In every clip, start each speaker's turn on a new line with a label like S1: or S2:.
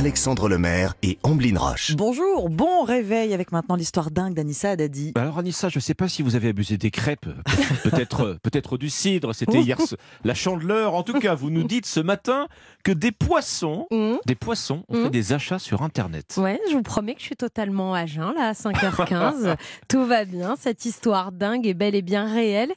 S1: Alexandre Lemaire et Amblin Roche.
S2: Bonjour, bon réveil avec maintenant l'histoire dingue d'Anissa Haddadi.
S3: Bah Alors Anissa, je ne sais pas si vous avez abusé des crêpes, peut-être peut-être du cidre, c'était hier ce- la chandeleur. En tout cas, vous nous dites ce matin que des poissons,
S4: Mmh.
S3: des poissons ont
S4: Mmh.
S3: fait des achats sur internet.
S4: Ouais, je vous promets que je suis totalement à jeun là à 5h15. Tout va bien, cette histoire dingue est bel et bien réelle.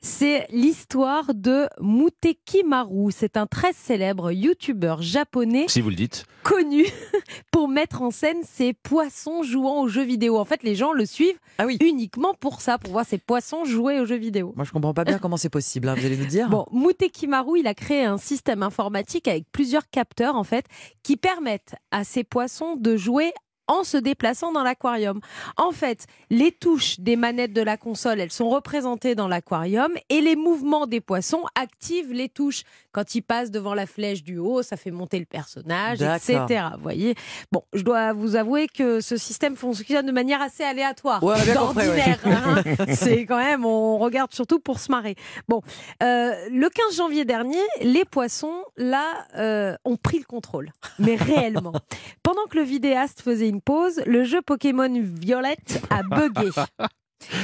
S4: C'est l'histoire de Muteki Maru. C'est un très célèbre youtubeur japonais
S3: Si vous le dites.
S4: connu pour mettre en scène ses poissons jouant aux jeux vidéo. En fait, les gens le suivent
S2: Ah oui.
S4: uniquement pour ça, pour voir ses poissons jouer aux jeux vidéo.
S2: Moi je comprends pas bien comment c'est possible, hein, vous allez nous dire.
S4: Bon, Muteki Maru, il a créé un système informatique avec plusieurs capteurs en fait qui permettent à ces poissons de jouer en se déplaçant dans l'aquarium. En fait, les touches des manettes de la console, elles sont représentées dans l'aquarium et les mouvements des poissons activent les touches. Quand ils passent devant la flèche du haut, ça fait monter le personnage, etc. Vous voyez Bon, je dois vous avouer que ce système fonctionne de manière assez aléatoire.
S2: Ouais,
S4: hein. C'est quand même, on regarde surtout pour se marrer. Bon, euh, le 15 janvier dernier, les poissons, là, euh, ont pris le contrôle. Mais réellement. Pendant que le vidéaste faisait une pause, le jeu Pokémon Violette a bugué.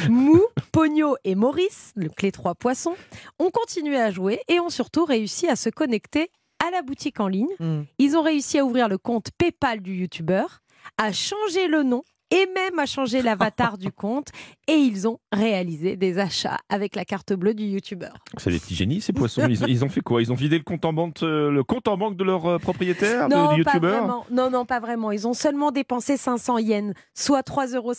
S4: Mou, Pogno et Maurice, donc les trois poissons, ont continué à jouer et ont surtout réussi à se connecter à la boutique en ligne.
S2: Hmm.
S4: Ils ont réussi à ouvrir le compte PayPal du youtubeur, à changer le nom et même à changer l'avatar du compte. Et ils ont réalisé des achats avec la carte bleue du youtubeur.
S3: C'est des petits génies ces poissons. Ils, ils ont fait quoi? Ils ont vidé le compte en banque, euh, le compte en banque de leur euh, propriétaire, de-
S4: Non,
S3: du youtubeur?
S4: Non, non, pas vraiment. Ils ont seulement dépensé 500 yens, soit 3,50 euros.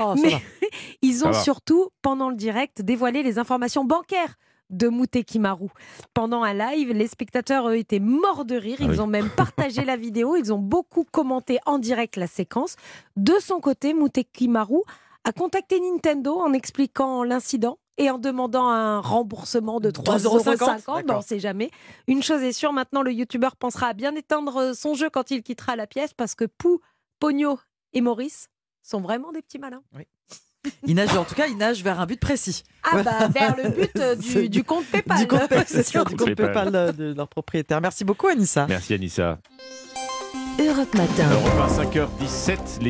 S2: Oh,
S4: Mais
S2: va.
S4: ils ont surtout, pendant le direct, dévoilé les informations bancaires de Muteki Maru. Pendant un live, les spectateurs eux, étaient morts de rire.
S3: Ah
S4: Ils
S3: oui.
S4: ont même partagé la vidéo. Ils ont beaucoup commenté en direct la séquence. De son côté, Muteki Maru a contacté Nintendo en expliquant l'incident et en demandant un remboursement de 3,50 euros.
S2: 3,50,
S4: on ne sait jamais. Une chose est sûre, maintenant, le youtubeur pensera à bien éteindre son jeu quand il quittera la pièce parce que Pou, Pogno et Maurice sont vraiment des petits malins.
S2: Il nage, en tout cas, il nage vers un but précis.
S4: Ah bah vers le but euh, du, du compte PayPal.
S2: Du compte,
S4: C'est sûr.
S2: du compte
S3: PayPal.
S2: PayPal euh, de leur propriétaire. Merci beaucoup, Anissa.
S3: Merci Anissa.
S5: Europe Matin.
S3: À 5h17.